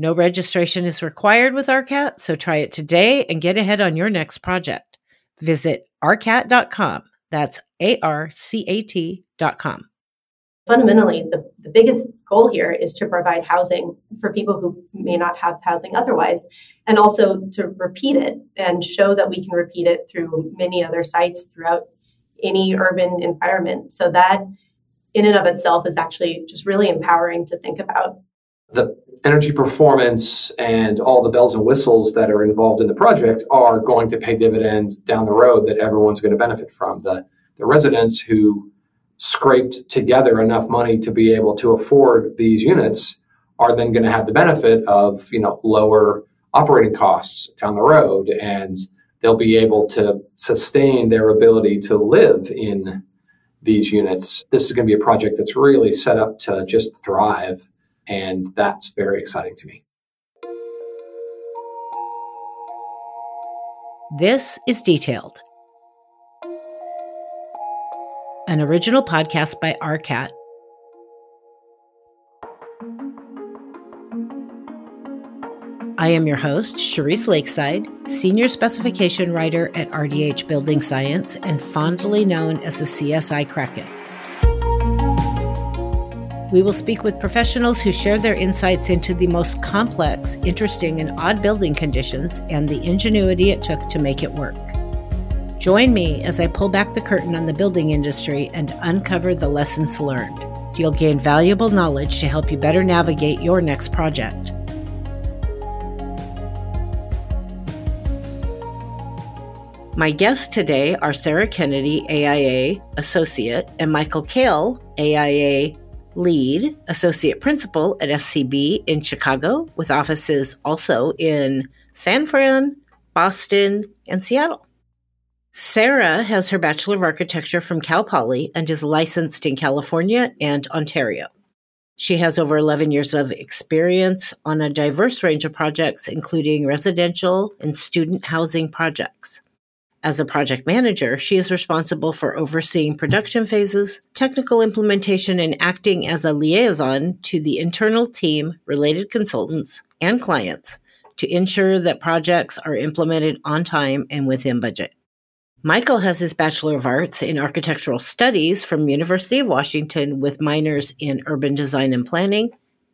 No registration is required with ARCAT, so try it today and get ahead on your next project. Visit arcat.com. That's A R C A T.com. Fundamentally, the, the biggest goal here is to provide housing for people who may not have housing otherwise, and also to repeat it and show that we can repeat it through many other sites throughout any urban environment. So, that in and of itself is actually just really empowering to think about. The energy performance and all the bells and whistles that are involved in the project are going to pay dividends down the road that everyone's going to benefit from. The, the residents who scraped together enough money to be able to afford these units are then going to have the benefit of you know lower operating costs down the road and they'll be able to sustain their ability to live in these units this is going to be a project that's really set up to just thrive and that's very exciting to me. This is Detailed, an original podcast by ARCAT. I am your host, Cherise Lakeside, Senior Specification Writer at RDH Building Science and fondly known as the CSI Kraken. We will speak with professionals who share their insights into the most complex, interesting, and odd building conditions and the ingenuity it took to make it work. Join me as I pull back the curtain on the building industry and uncover the lessons learned. You'll gain valuable knowledge to help you better navigate your next project. My guests today are Sarah Kennedy, AIA Associate, and Michael Kehl, AIA LEED associate principal at SCB in Chicago, with offices also in San Fran, Boston, and Seattle. Sarah has her Bachelor of Architecture from Cal Poly and is licensed in California and Ontario. She has over 11 years of experience on a diverse range of projects, including residential and student housing projects. As a project manager, she is responsible for overseeing production phases, technical implementation, and acting as a liaison to the internal team, related consultants, and clients to ensure that projects are implemented on time and within budget. Michael has his Bachelor of Arts in Architectural Studies from University of Washington with minors in Urban Design and Planning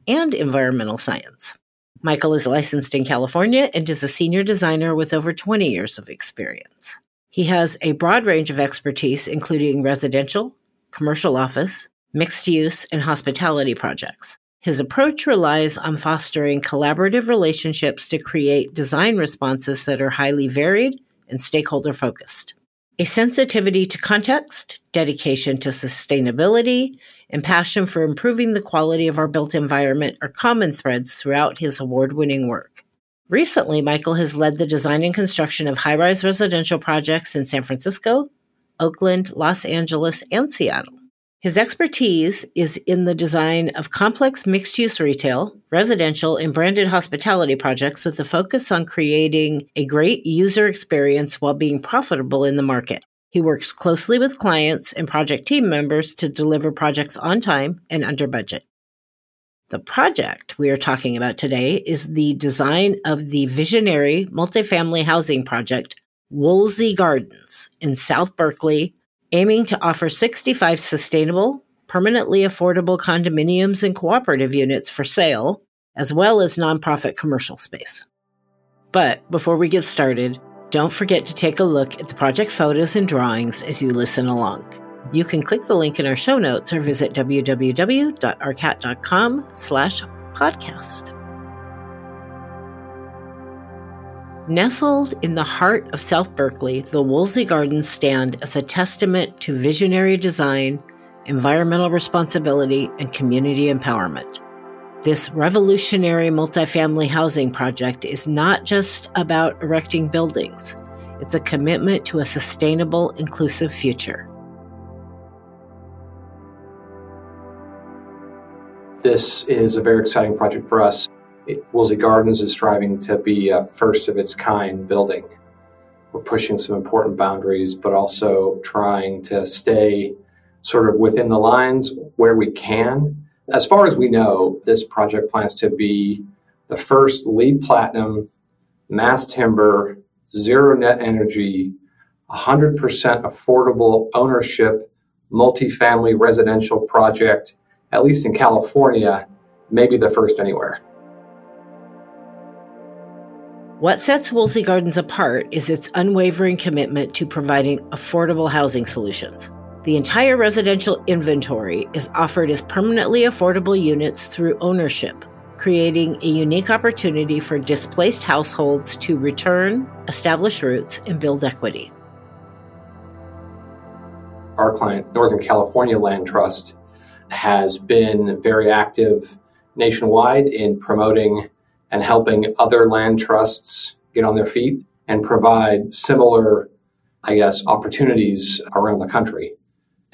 and Environmental Science. Michael is licensed in California and is a senior designer with over 20 years of experience. He has a broad range of expertise, including residential, commercial office, mixed use, and hospitality projects. His approach relies on fostering collaborative relationships to create design responses that are highly varied and stakeholder focused. A sensitivity to context, dedication to sustainability, and passion for improving the quality of our built environment are common threads throughout his award winning work. Recently, Michael has led the design and construction of high rise residential projects in San Francisco, Oakland, Los Angeles, and Seattle. His expertise is in the design of complex mixed use retail, residential, and branded hospitality projects with a focus on creating a great user experience while being profitable in the market. He works closely with clients and project team members to deliver projects on time and under budget. The project we are talking about today is the design of the visionary multifamily housing project, Woolsey Gardens, in South Berkeley, aiming to offer 65 sustainable, permanently affordable condominiums and cooperative units for sale, as well as nonprofit commercial space. But before we get started, don't forget to take a look at the project photos and drawings as you listen along. You can click the link in our show notes or visit www.arcat.com slash podcast. Nestled in the heart of South Berkeley, the Woolsey Gardens stand as a testament to visionary design, environmental responsibility, and community empowerment. This revolutionary multifamily housing project is not just about erecting buildings, it's a commitment to a sustainable, inclusive future. This is a very exciting project for us. Woolsey Gardens is striving to be a first of its kind building. We're pushing some important boundaries, but also trying to stay sort of within the lines where we can. As far as we know, this project plans to be the first LEED platinum, mass timber, zero net energy, 100% affordable ownership, multifamily residential project, at least in California, maybe the first anywhere. What sets Woolsey Gardens apart is its unwavering commitment to providing affordable housing solutions. The entire residential inventory is offered as permanently affordable units through ownership, creating a unique opportunity for displaced households to return, establish roots, and build equity. Our client, Northern California Land Trust, has been very active nationwide in promoting and helping other land trusts get on their feet and provide similar, I guess, opportunities around the country.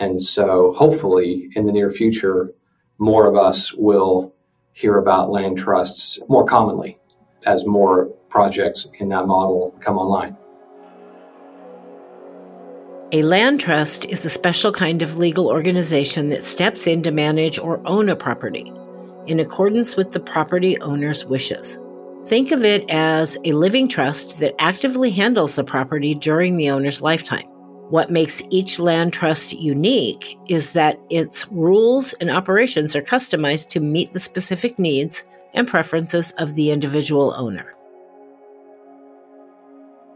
And so hopefully in the near future, more of us will hear about land trusts more commonly as more projects in that model come online. A land trust is a special kind of legal organization that steps in to manage or own a property in accordance with the property owner's wishes. Think of it as a living trust that actively handles the property during the owner's lifetime. What makes each land trust unique is that its rules and operations are customized to meet the specific needs and preferences of the individual owner.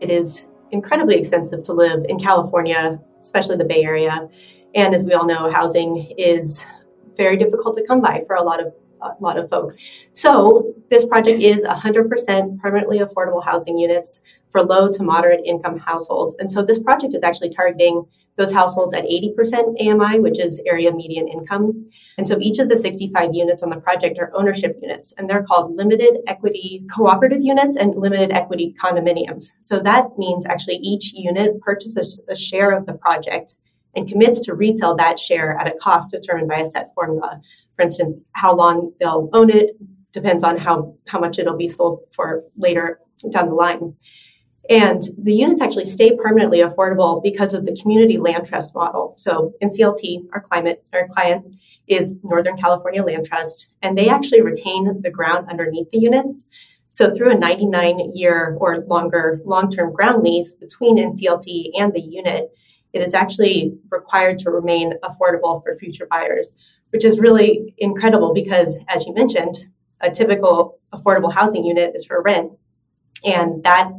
It is incredibly expensive to live in California, especially the Bay Area. And as we all know, housing is very difficult to come by for a lot of a lot of folks. So this project is 100% permanently affordable housing units for low to moderate income households. And so this project is actually targeting those households at 80% AMI, which is area median income. And so each of the 65 units on the project are ownership units, and they're called limited equity cooperative units and limited equity condominiums. So that means actually each unit purchases a share of the project and commits to resell that share at a cost determined by a set formula for instance, how long they'll own it depends on how, how much it'll be sold for later down the line. And the units actually stay permanently affordable because of the community land trust model. So NCLT, our climate, our client, is Northern California Land Trust, and they actually retain the ground underneath the units. So through a 99 year or longer long term ground lease between NCLT and the unit, it is actually required to remain affordable for future buyers, which is really incredible because, as you mentioned, a typical affordable housing unit is for rent. And that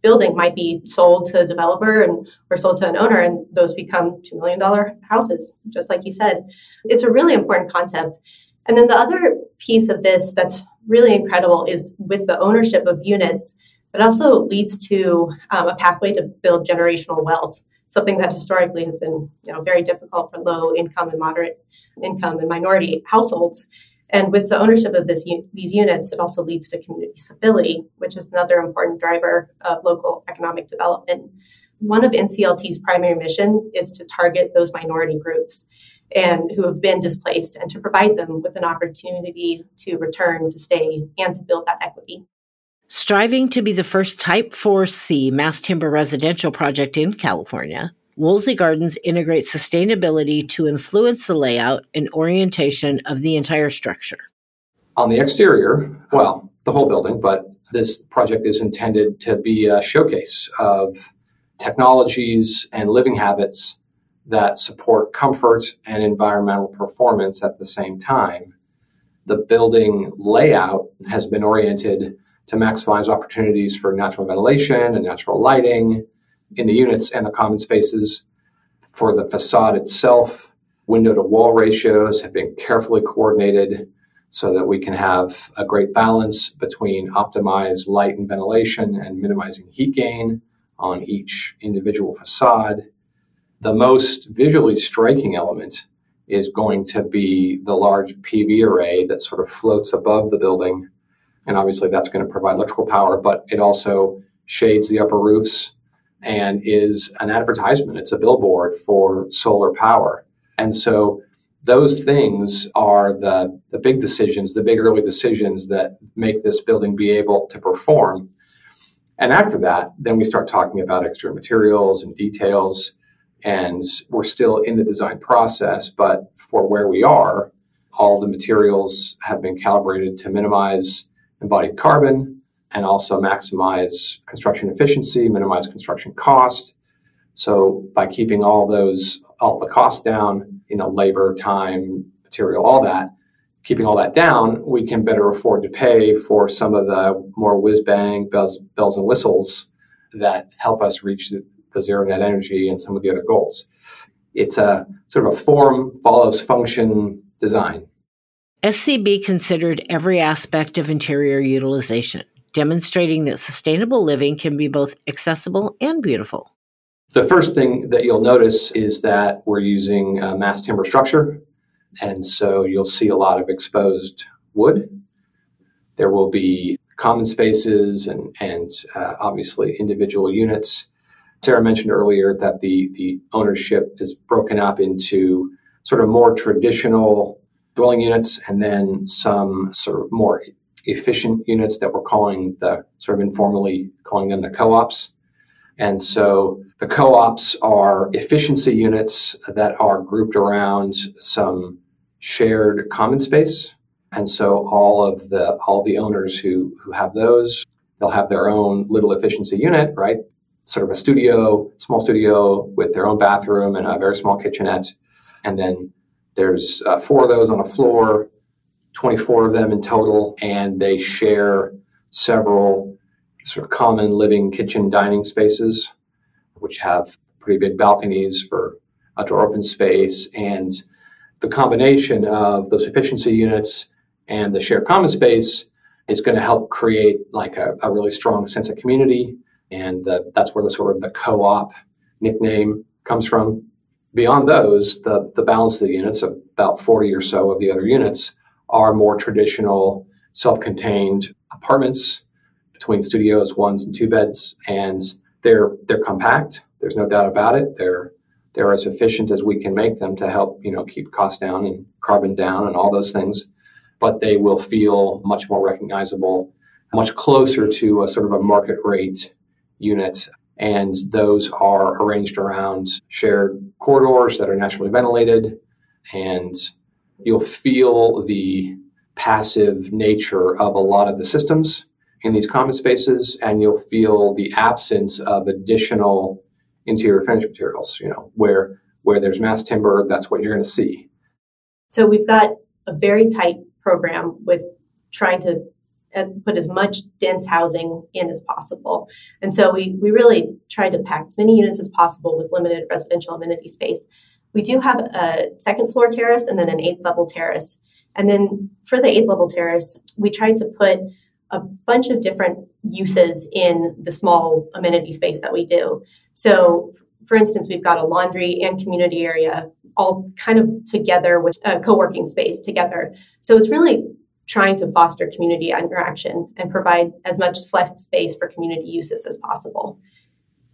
building might be sold to a developer and or sold to an owner and those become $2 million houses just like you said. It's a really important concept. And then the other piece of this that's really incredible is with the ownership of units that also leads to um, a pathway to build generational wealth something that historically has been you know very difficult for low income and moderate income and minority households. And with the ownership of this, these units, it also leads to community stability, which is another important driver of local economic development. One of NCLT's primary mission is to target those minority groups and who have been displaced and to provide them with an opportunity to return, to stay, and to build that equity. Striving to be the first Type 4C mass timber residential project in California, Woolsey Gardens integrates sustainability to influence the layout and orientation of the entire structure. On the exterior, well, the whole building, but this project is intended to be a showcase of technologies and living habits that support comfort and environmental performance at the same time. The building layout has been oriented to maximize opportunities for natural ventilation and natural lighting in the units and the common spaces. For the facade itself, window to wall ratios have been carefully coordinated so that we can have a great balance between optimized light and ventilation and minimizing heat gain on each individual facade. The most visually striking element is going to be the large PV array that sort of floats above the building. And obviously, that's going to provide electrical power, but it also shades the upper roofs and is an advertisement. It's a billboard for solar power. And so, those things are the, the big decisions, the big early decisions that make this building be able to perform. And after that, then we start talking about extra materials and details and we're still in the design process. But for where we are, all the materials have been calibrated to minimize embodied carbon and also maximize construction efficiency, minimize construction cost. So by keeping all those all the costs down, you know, labor, time, material, all that, keeping all that down, we can better afford to pay for some of the more whiz bang bells, bells and whistles that help us reach the, the zero net energy and some of the other goals. It's a sort of a form follows function design. SCB considered every aspect of interior utilization, demonstrating that sustainable living can be both accessible and beautiful. The first thing that you'll notice is that we're using a mass timber structure, and so you'll see a lot of exposed wood. There will be common spaces and, and uh, obviously individual units. Sarah mentioned earlier that the, the ownership is broken up into sort of more traditional dwelling units and then some sort of more efficient units that we're calling the sort of informally calling them the co-ops. And so the co-ops are efficiency units that are grouped around some shared common space. And so all of the all the owners who who have those, they'll have their own little efficiency unit, right? sort of a studio, small studio with their own bathroom and a very small kitchenette. And then there's uh, four of those on a floor, 24 of them in total, and they share several sort of common living kitchen dining spaces, which have pretty big balconies for outdoor open space. And the combination of those efficiency units and the shared common space is going to help create like a, a really strong sense of community and the, that's where the sort of the co-op nickname comes from. Beyond those, the, the balance of the units, about 40 or so of the other units, are more traditional self-contained apartments between studios, ones and two beds, and they're they're compact. There's no doubt about it. They're they're as efficient as we can make them to help you know keep costs down and carbon down and all those things. But they will feel much more recognizable, much closer to a sort of a market rate units, and those are arranged around shared corridors that are naturally ventilated. And you'll feel the passive nature of a lot of the systems in these common spaces, and you'll feel the absence of additional interior finish materials. You know, where where there's mass timber, that's what you're going to see. So we've got a very tight program with trying to and put as much dense housing in as possible. And so we, we really tried to pack as many units as possible with limited residential amenity space. We do have a second floor terrace and then an eighth level terrace. And then for the eighth level terrace, we tried to put a bunch of different uses in the small amenity space that we do. So, for instance, we've got a laundry and community area all kind of together with a co working space together. So, it's really trying to foster community interaction and provide as much flex space for community uses as possible.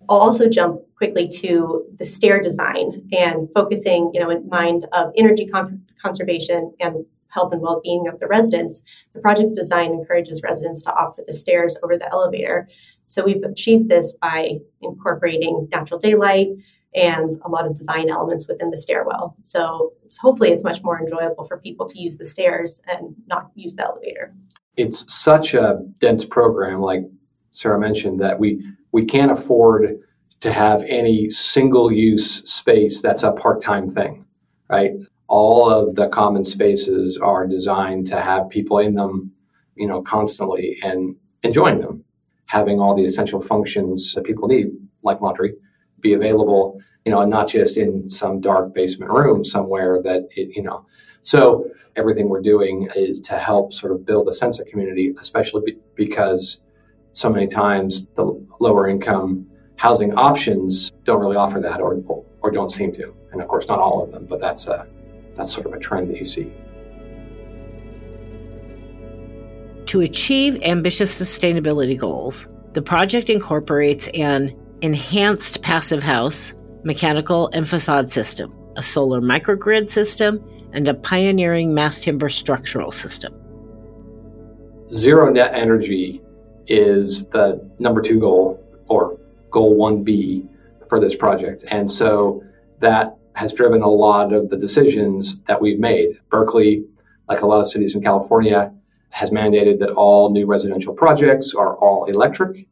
I'll also jump quickly to the stair design and focusing, you know, in mind of energy con- conservation and health and well-being of the residents. The project's design encourages residents to opt for the stairs over the elevator. So we've achieved this by incorporating natural daylight, and a lot of design elements within the stairwell. So hopefully it's much more enjoyable for people to use the stairs and not use the elevator. It's such a dense program, like Sarah mentioned, that we we can't afford to have any single use space that's a part-time thing, right? All of the common spaces are designed to have people in them, you know, constantly. And enjoying them, having all the essential functions that people need, like laundry, be available, you know, and not just in some dark basement room somewhere that it, you know. So everything we're doing is to help sort of build a sense of community, especially be- because so many times the lower income housing options don't really offer that or, or, or don't seem to. And of course, not all of them, but that's a, that's sort of a trend that you see. To achieve ambitious sustainability goals, the project incorporates an enhanced passive house, mechanical, and facade system, a solar microgrid system, and a pioneering mass timber structural system. Zero net energy is the number two goal, or goal 1B for this project. And so that has driven a lot of the decisions that we've made. Berkeley, like a lot of cities in California, has mandated that all new residential projects are all electric.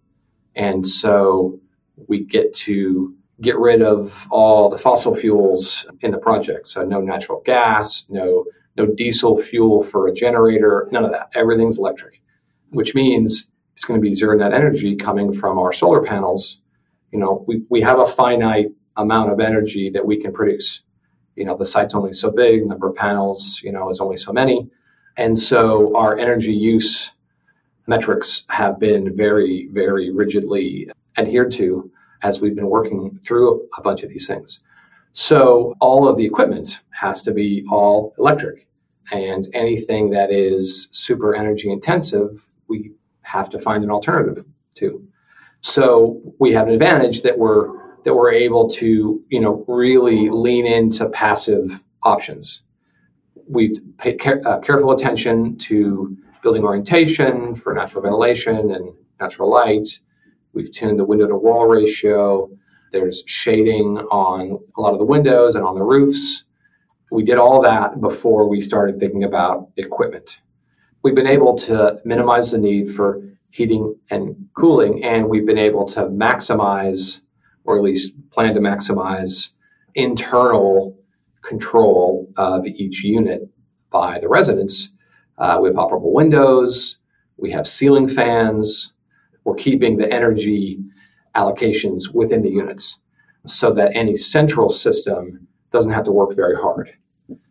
And so we get to get rid of all the fossil fuels in the project. So no natural gas, no no diesel fuel for a generator, none of that. Everything's electric, which means it's going to be zero net energy coming from our solar panels. You know, we, we have a finite amount of energy that we can produce. You know, the site's only so big, number of panels, you know, is only so many. And so our energy use metrics have been very, very rigidly adhered to as we've been working through a bunch of these things. So all of the equipment has to be all electric. And anything that is super energy intensive, we have to find an alternative to. So we have an advantage that we're that we're able to, you know, really lean into passive options. We've paid care, uh, careful attention to building orientation for natural ventilation and natural light. We've tuned the window to wall ratio. There's shading on a lot of the windows and on the roofs. We did all that before we started thinking about equipment. We've been able to minimize the need for heating and cooling, and we've been able to maximize, or at least plan to maximize, internal control of each unit by the residents. Uh, we have operable windows, we have ceiling fans, we're keeping the energy allocations within the units so that any central system doesn't have to work very hard.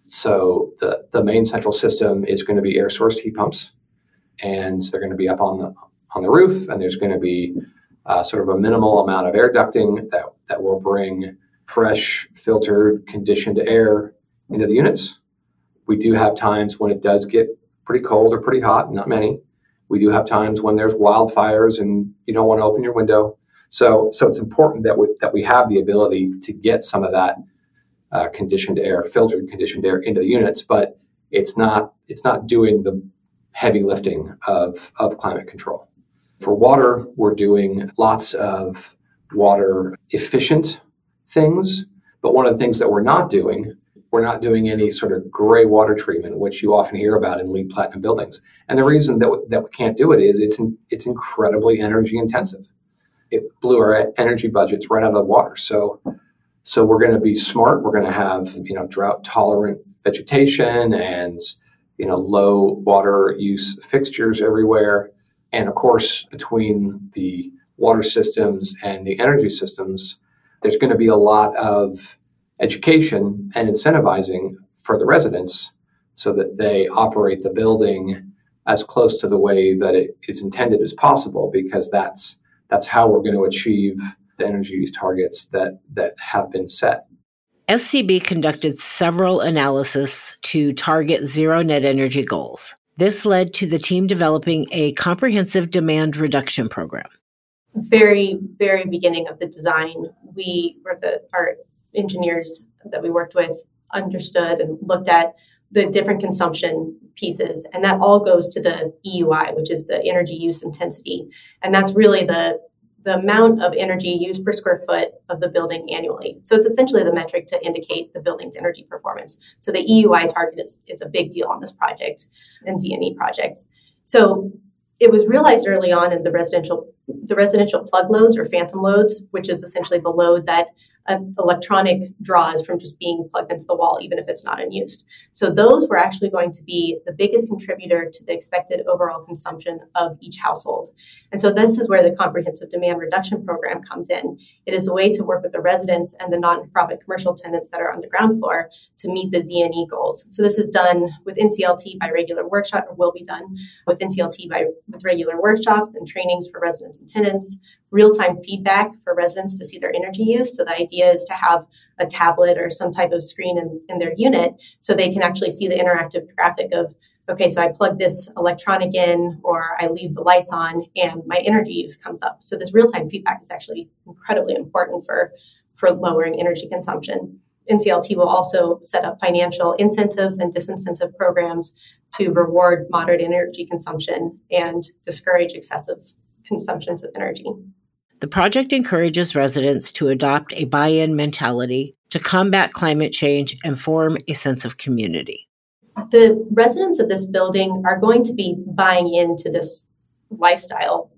So the, the main central system is going to be air source heat pumps, and they're going to be up on the on the roof, and there's going to be uh, sort of a minimal amount of air ducting that that will bring fresh, filtered, conditioned air into the units. We do have times when it does get pretty cold or pretty hot, not many, we do have times when there's wildfires and you don't want to open your window. So, so it's important that we, that we have the ability to get some of that uh, conditioned air, filtered conditioned air into the units, but it's not it's not doing the heavy lifting of, of climate control. For water, we're doing lots of water efficient things, but one of the things that we're not doing we're not doing any sort of gray water treatment, which you often hear about in LEED platinum buildings. And the reason that, that we can't do it is it's, in, it's incredibly energy intensive. It blew our energy budgets right out of the water. So, so we're going to be smart. We're going to have, you know, drought tolerant vegetation and, you know, low water use fixtures everywhere. And of course, between the water systems and the energy systems, there's going to be a lot of education and incentivizing for the residents so that they operate the building as close to the way that it is intended as possible because that's that's how we're going to achieve the energy use targets that that have been set. SCB conducted several analyses to target zero net energy goals. This led to the team developing a comprehensive demand reduction program. Very, very beginning of the design, we were the our engineers that we worked with understood and looked at the different consumption pieces and that all goes to the EUI which is the energy use intensity and that's really the the amount of energy used per square foot of the building annually. So it's essentially the metric to indicate the building's energy performance. So the EUI target is, is a big deal on this project and ZNE projects. So it was realized early on in the residential the residential plug loads or phantom loads, which is essentially the load that Uh, electronic draws from just being plugged into the wall, even if it's not unused. So those were actually going to be the biggest contributor to the expected overall consumption of each household. And so this is where the comprehensive demand reduction program comes in. It is a way to work with the residents and the nonprofit commercial tenants that are on the ground floor to meet the ZNE goals. So this is done with NCLT by regular workshop, or will be done with NCLT by with regular workshops and trainings for residents and tenants, real-time feedback for residents to see their energy use. So the idea is to have a tablet or some type of screen in, in their unit so they can actually see the interactive graphic of okay, so I plug this electronic in or I leave the lights on and my energy use comes up. So this real-time feedback is actually incredibly important for, for lowering energy consumption. NCLT will also set up financial incentives and disincentive programs to reward moderate energy consumption and discourage excessive consumptions of energy. The project encourages residents to adopt a buy in mentality to combat climate change and form a sense of community. The residents of this building are going to be buying into this lifestyle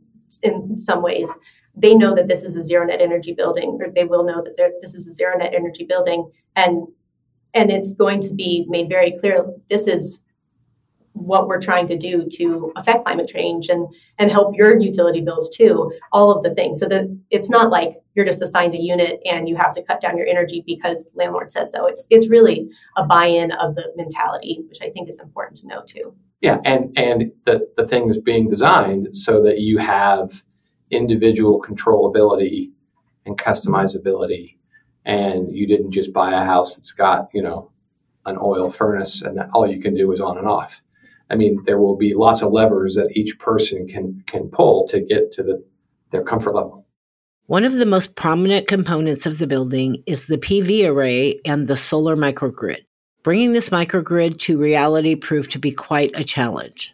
in some ways. They know that this is a zero net energy building, or they will know that this is a zero net energy building, and and it's going to be made very clear this is what we're trying to do to affect climate change and and help your utility bills too all of the things. So that it's not like you're just assigned a unit and you have to cut down your energy because landlord says so. It's it's really a buy-in of the mentality which i think is important to know too. Yeah and and the the thing is being designed so that you have individual controllability and customizability and you didn't just buy a house that's got you know an oil furnace and all you can do is on and off I mean, there will be lots of levers that each person can can pull to get to the their comfort level. One of the most prominent components of the building is the PV array and the solar microgrid. Bringing this microgrid to reality proved to be quite a challenge.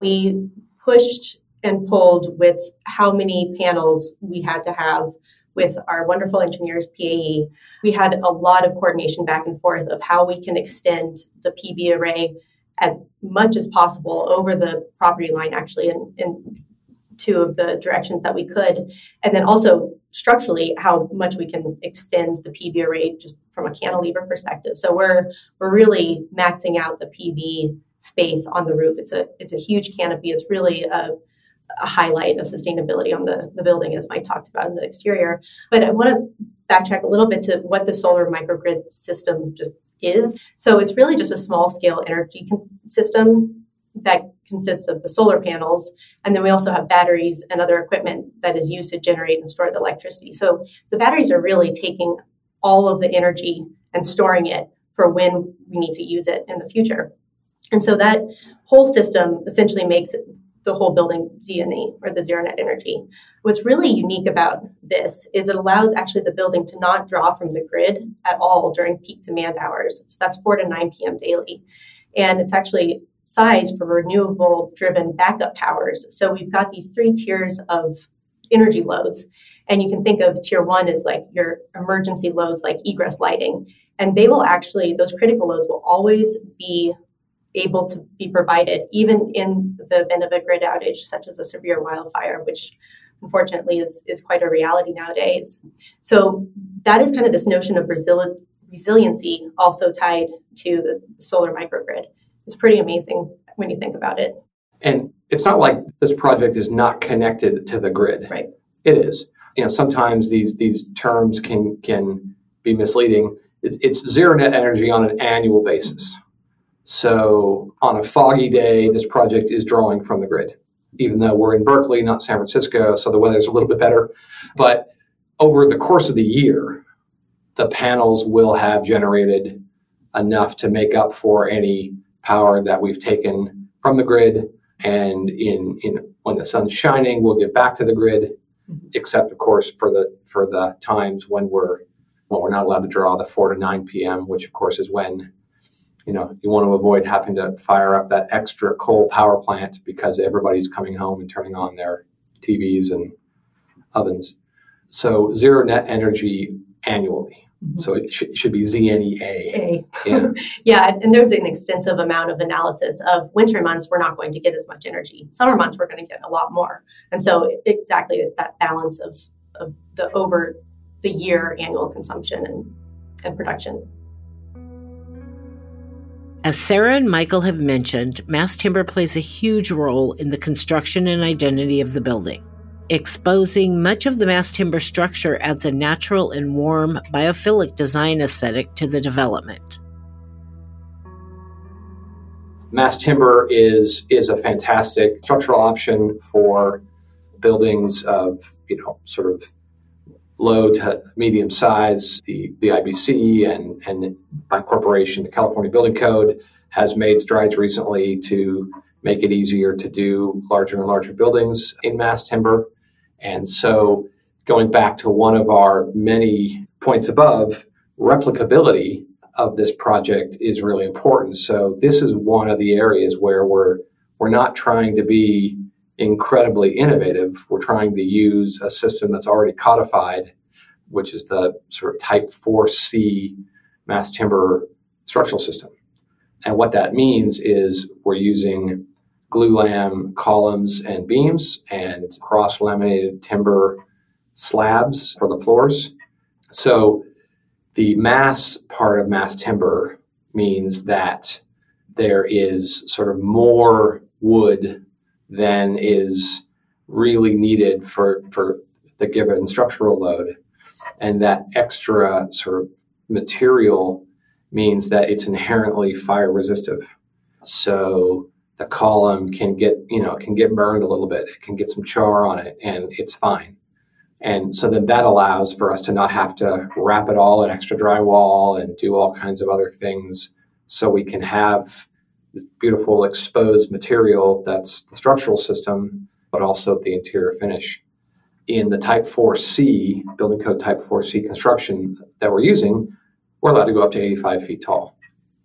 We pushed and pulled with how many panels we had to have with our wonderful engineers, PAE. We had a lot of coordination back and forth of how we can extend the PV array as much as possible over the property line, actually, in, in two of the directions that we could. And then also structurally, how much we can extend the PV array just from a cantilever perspective. So we're we're really maxing out the PV space on the roof. It's a it's a huge canopy. It's really a, a highlight of sustainability on the, the building, as Mike talked about in the exterior. But I want to backtrack a little bit to what the solar microgrid system just is. So it's really just a small scale energy con- system that consists of the solar panels. And then we also have batteries and other equipment that is used to generate and store the electricity. So the batteries are really taking all of the energy and storing it for when we need to use it in the future. And so that whole system essentially makes the whole building ZNE or the zero net energy. What's really unique about this is it allows actually the building to not draw from the grid at all during peak demand hours. So that's 4 to 9 p.m. daily. And it's actually sized for renewable driven backup powers. So we've got these three tiers of energy loads. And you can think of tier one as like your emergency loads, like egress lighting. And they will actually, those critical loads will always be able to be provided even in the event of a grid outage, such as a severe wildfire, which unfortunately is, is quite a reality nowadays. So that is kind of this notion of resili- resiliency also tied to the solar microgrid. It's pretty amazing when you think about it. And it's not like this project is not connected to the grid. Right. It is. You know, sometimes these these terms can can be misleading. It, it's zero net energy on an annual basis. So on a foggy day, this project is drawing from the grid, even though we're in Berkeley, not San Francisco, so the weather's a little bit better. But over the course of the year, the panels will have generated enough to make up for any power that we've taken from the grid. And in, in when the sun's shining, we'll get back to the grid, except of course for the for the times when we're when we're not allowed to draw the 4 to 9 p.m., which of course is when you know you want to avoid having to fire up that extra coal power plant because everybody's coming home and turning on their TVs and ovens. So zero net energy annually. Mm-hmm. So it should, should be ZNEA. Yeah. yeah, and there's an extensive amount of analysis of winter months, we're not going to get as much energy. Summer months, we're going to get a lot more. And so exactly that balance of, of the over the year annual consumption and, and production. As Sarah and Michael have mentioned, mass timber plays a huge role in the construction and identity of the building. Exposing much of the mass timber structure adds a natural and warm biophilic design aesthetic to the development. Mass timber is is a fantastic structural option for buildings of you know sort of low to medium size. The the IBC and and by corporation, the California Building Code has made strides recently to make it easier to do larger and larger buildings in mass timber. And so, going back to one of our many points above, replicability of this project is really important. So this is one of the areas where we're we're not trying to be incredibly innovative. We're trying to use a system that's already codified, which is the sort of Type 4C mass timber structural system. And what that means is we're using glulam columns and beams and cross laminated timber slabs for the floors. So the mass part of mass timber means that there is sort of more wood than is really needed for, for the given structural load. And that extra sort of material means that it's inherently fire resistive. So the column can get, you know, can get burned a little bit. It can get some char on it and it's fine. And so then that allows for us to not have to wrap it all in extra drywall and do all kinds of other things. So we can have this beautiful exposed material that's the structural system, but also the interior finish. In the Type 4C, building code Type 4C construction that we're using, we're allowed to go up to 85 feet tall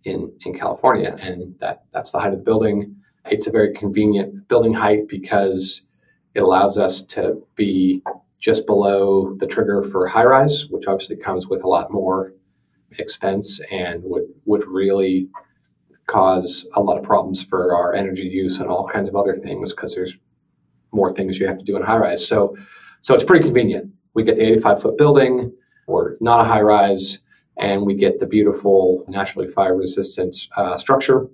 in, in California. And that, that's the height of the building. It's a very convenient building height because it allows us to be just below the trigger for high rise, which obviously comes with a lot more expense and would, would really cause a lot of problems for our energy use and all kinds of other things because there's more things you have to do in high rise. So, so it's pretty convenient. We get the 85 foot building, or not a high rise, and we get the beautiful naturally fire resistant uh, structure.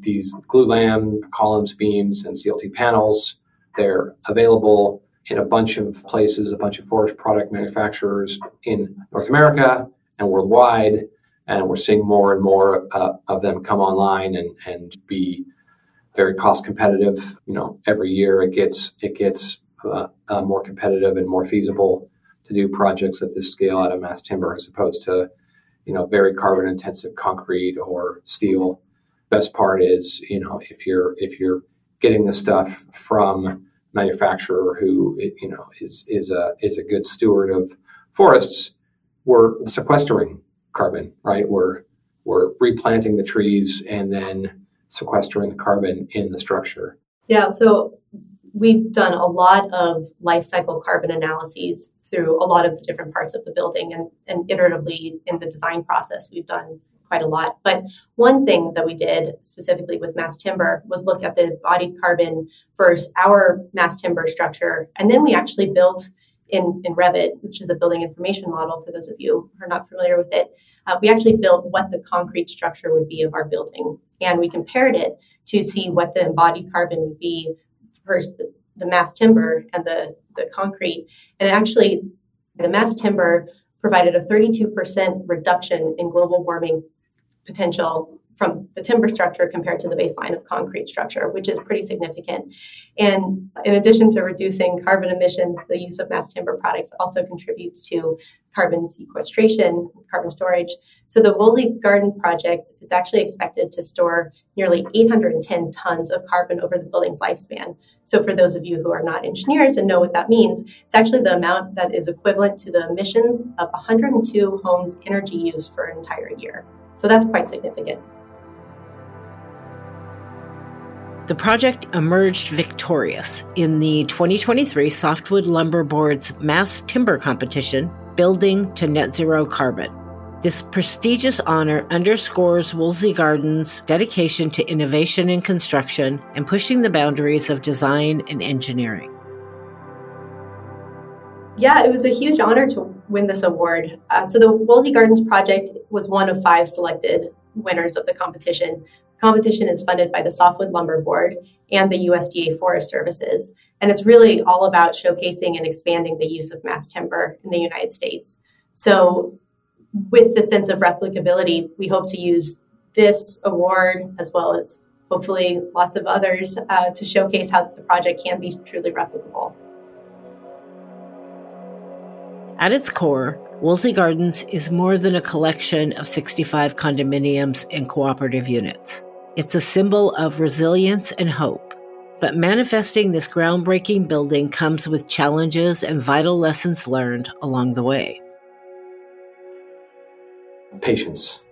These glulam columns, beams, and CLT panels, they're available in a bunch of places, a bunch of forest product manufacturers in North America and worldwide. And we're seeing more and more uh, of them come online and, and be very cost competitive. You know, every year it gets it gets uh, uh, more competitive and more feasible to do projects at this scale out of mass timber as opposed to, you know, very carbon intensive concrete or steel. Best part is, you know, if you're if you're getting the stuff from manufacturer who you know is is a is a good steward of forests, we're sequestering carbon, right? We're we're replanting the trees and then sequestering the carbon in the structure. Yeah, so we've done a lot of life cycle carbon analyses through a lot of the different parts of the building and, and iteratively in the design process we've done quite a lot. But one thing that we did specifically with mass timber was look at the embodied carbon versus our mass timber structure. And then we actually built in, in Revit, which is a building information model for those of you who are not familiar with it. Uh, we actually built what the concrete structure would be of our building. And we compared it to see what the embodied carbon would be versus the, the mass timber and the, the concrete. And actually, the mass timber provided a 32% reduction in global warming potential from the timber structure compared to the baseline of concrete structure, which is pretty significant. And in addition to reducing carbon emissions, the use of mass timber products also contributes to carbon sequestration, carbon storage. So the Woolsey Garden project is actually expected to store nearly 810 tons of carbon over the building's lifespan. So for those of you who are not engineers and know what that means, it's actually the amount that is equivalent to the emissions of 102 homes' energy use for an entire year. So that's quite significant. The project emerged victorious in the 2023 Softwood Lumber Board's Mass Timber Competition, Building to Net Zero Carbon. This prestigious honor underscores Woolsey Garden's dedication to innovation in construction and pushing the boundaries of design and engineering. Yeah, it was a huge honor to win this award. Uh, so the Woolsey Gardens project was one of five selected winners of the competition. Competition is funded by the Softwood Lumber Board and the USDA Forest Services, and it's really all about showcasing and expanding the use of mass timber in the United States. So, with the sense of replicability, we hope to use this award as well as hopefully lots of others uh, to showcase how the project can be truly replicable. At its core, Woolsey Gardens is more than a collection of 65 condominiums and cooperative units. It's a symbol of resilience and hope. But manifesting this groundbreaking building comes with challenges and vital lessons learned along the way. Patience.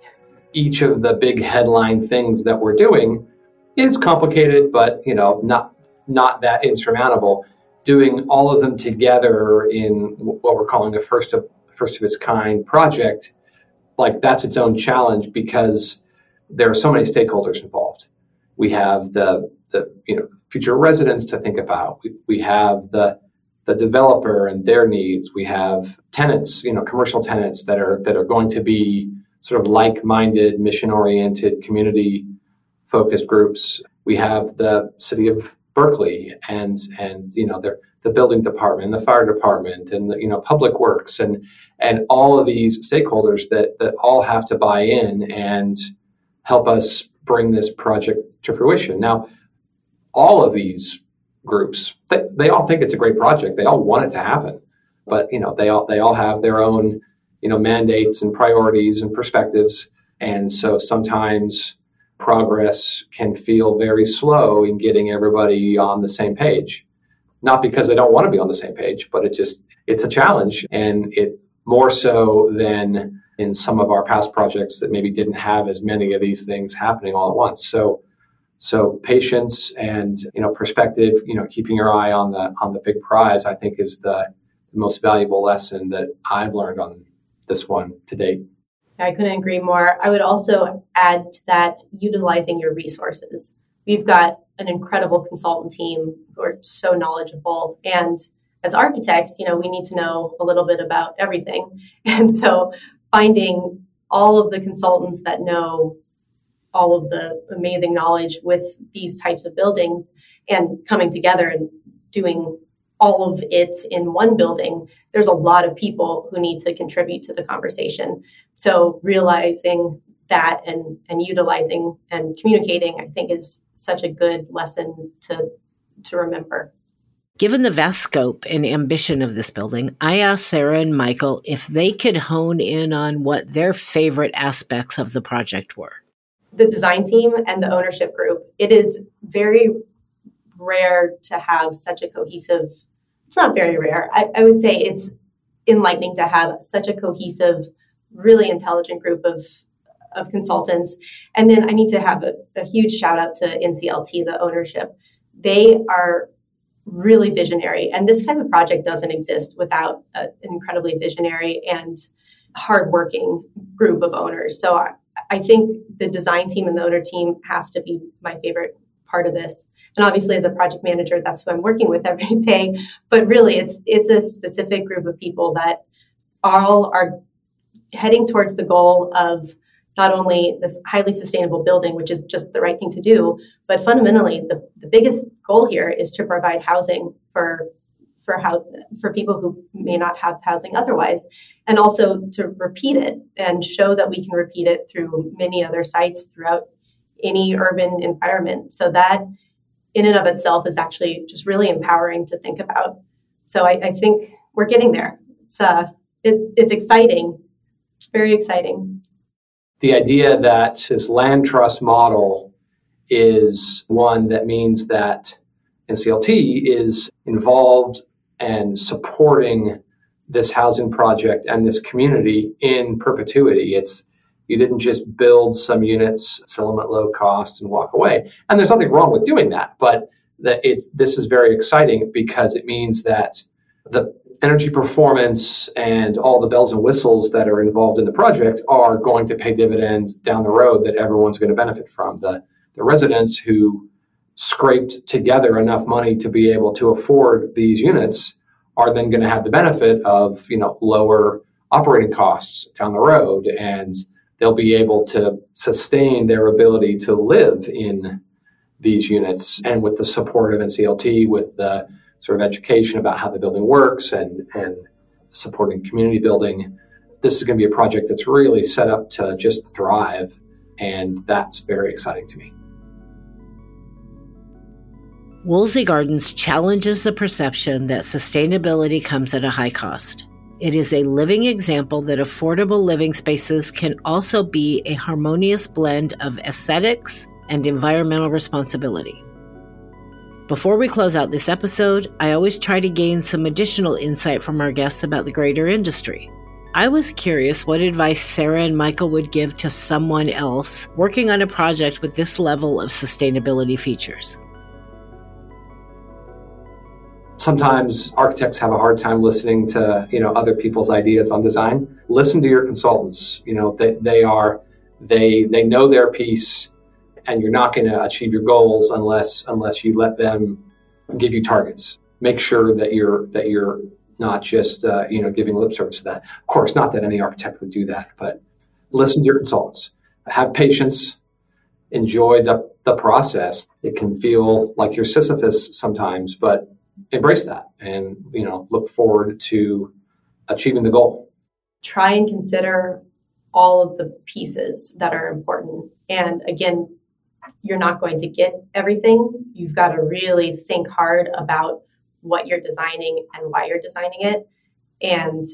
Each of the big headline things that we're doing is complicated, but you know, not not that insurmountable doing all of them together in what we're calling a first of first of its kind project, like that's its own challenge because there are so many stakeholders involved. We have the the you know future residents to think about. We, we have the the developer and their needs. We have tenants, you know, commercial tenants that are that are going to be sort of like-minded, mission-oriented, community-focused groups. We have the city of Berkeley and and you know the the building department, the fire department, and the, you know public works, and and all of these stakeholders that that all have to buy in and help us bring this project to fruition. Now, all of these groups they, they all think it's a great project. They all want it to happen, but you know they all they all have their own you know mandates and priorities and perspectives, and so sometimes progress can feel very slow in getting everybody on the same page. Not because they don't want to be on the same page, but it just it's a challenge and it more so than in some of our past projects that maybe didn't have as many of these things happening all at once. So so patience and you know perspective, you know, keeping your eye on the on the big prize, I think is the, the most valuable lesson that I've learned on this one to date. I couldn't agree more. I would also add to that utilizing your resources. We've got an incredible consultant team who are so knowledgeable. And as architects, you know, we need to know a little bit about everything. And so finding all of the consultants that know all of the amazing knowledge with these types of buildings and coming together and doing all of it in one building, there's a lot of people who need to contribute to the conversation. So realizing that and and utilizing and communicating, I think, is such a good lesson to to remember. Given the vast scope and ambition of this building, I asked Sarah and Michael if they could hone in on what their favorite aspects of the project were. The design team and the ownership group. It is very rare to have such a cohesive it's not very rare. I, I would say it's enlightening to have such a cohesive, really intelligent group of of consultants. And then I need to have a, a, huge shout out to NCLT, the ownership. They are really visionary. And this kind of project doesn't exist without an incredibly visionary and hardworking group of owners. So I, I think the design team and the owner team has to be my favorite part of this. And obviously, as a project manager, that's who I'm working with every day. But really, it's it's a specific group of people that all are heading towards the goal of not only this highly sustainable building, which is just the right thing to do, but fundamentally, the, the biggest goal here is to provide housing for for how for people who may not have housing otherwise and also to repeat it and show that we can repeat it through many other sites throughout any urban environment so that in and of itself is actually just really empowering to think about. So I, I think we're getting there. It's uh, it, it's exciting. It's very exciting. The idea that this land trust model is one that means that NCLT is involved and supporting this housing project and this community in perpetuity. It's you didn't just build some units, sell them at low cost, and walk away. And there's nothing wrong with doing that, but that it this is very exciting because it means that the energy performance and all the bells and whistles that are involved in the project are going to pay dividends down the road that everyone's going to benefit from. The the residents who scraped together enough money to be able to afford these units are then going to have the benefit of you know lower operating costs down the road and they'll be able to sustain their ability to live in these units and with the support of NCLT with the sort of education about how the building works and and supporting community building this is going to be a project that's really set up to just thrive and that's very exciting to me Woolsey Gardens challenges the perception that sustainability comes at a high cost. It is a living example that affordable living spaces can also be a harmonious blend of aesthetics and environmental responsibility. Before we close out this episode, I always try to gain some additional insight from our guests about the greater industry. I was curious what advice Sarah and Michael would give to someone else working on a project with this level of sustainability features. Sometimes architects have a hard time listening to you know other people's ideas on design. Listen to your consultants you know they, they are they they know their piece and you're not going to achieve your goals unless unless you let them give you targets. Make sure that you're that you're not just uh, you know giving lip service to that. Of course not that any architect would do that but listen to your consultants. Have patience. Enjoy the, the process. It can feel like you're sisyphus sometimes but embrace that and you know look forward to achieving the goal. Try and consider all of the pieces that are important. And again you're not going to get everything you've got to really think hard about what you're designing and why you're designing it and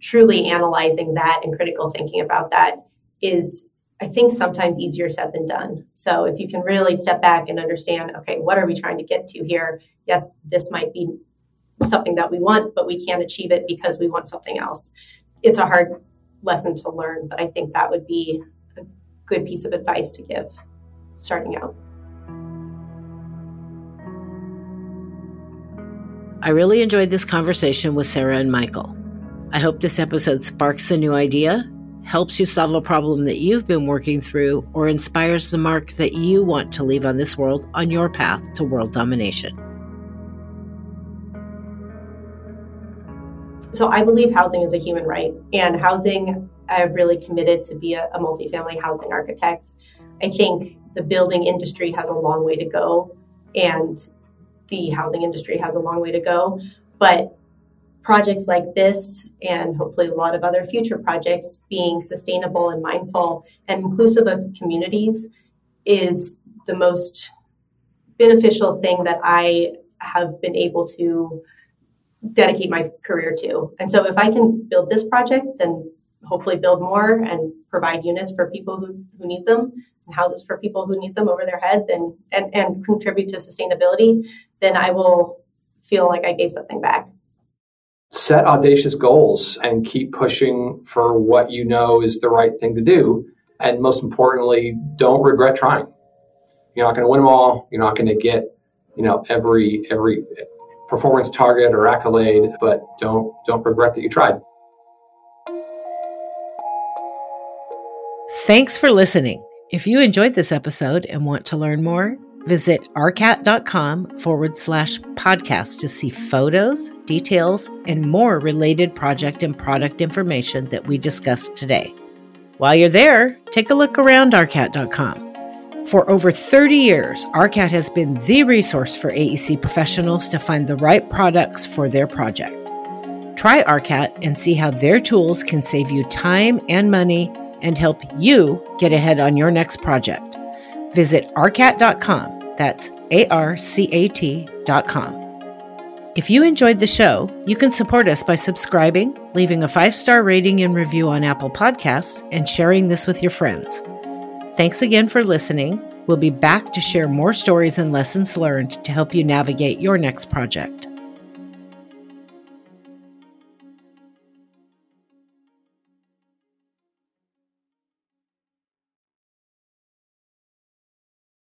truly analyzing that and critical thinking about that is I think sometimes easier said than done. So if you can really step back and understand, okay, what are we trying to get to here? Yes, this might be something that we want, but we can't achieve it because we want something else. It's a hard lesson to learn, but I think that would be a good piece of advice to give starting out. I really enjoyed this conversation with Sarah and Michael. I hope this episode sparks a new idea helps you solve a problem that you've been working through, or inspires the mark that you want to leave on this world on your path to world domination. So, I believe housing is a human right, and housing, I've really committed to be a, a multifamily housing architect. I think the building industry has a long way to go, and the housing industry has a long way to go. But projects like this and hopefully a lot of other future projects being sustainable and mindful and inclusive of communities is the most beneficial thing that I have been able to dedicate my career to. And so if I can build this project and hopefully build more and provide units for people who, who need them houses for people who need them over their head then and, and contribute to sustainability, then I will feel like I gave something back set audacious goals and keep pushing for what you know is the right thing to do. And most importantly, don't regret trying. You're not going to win them all. You're not going to get, you know, every every performance target or accolade, but don't don't regret that you tried. Thanks for listening. If you enjoyed this episode and want to learn more, Visit arcat.com forward slash podcast to see photos, details, and more related project and product information that we discussed today. While you're there, take a look around arcat.com. For over 30 years, ARCAT has been the resource for AEC professionals to find the right products for their project. Try ARCAT and see how their tools can save you time and money and help you get ahead on your next project. Visit arcat.com. That's A R C A T.com. If you enjoyed the show, you can support us by subscribing, leaving a five star rating and review on Apple Podcasts, and sharing this with your friends. Thanks again for listening. We'll be back to share more stories and lessons learned to help you navigate your next project.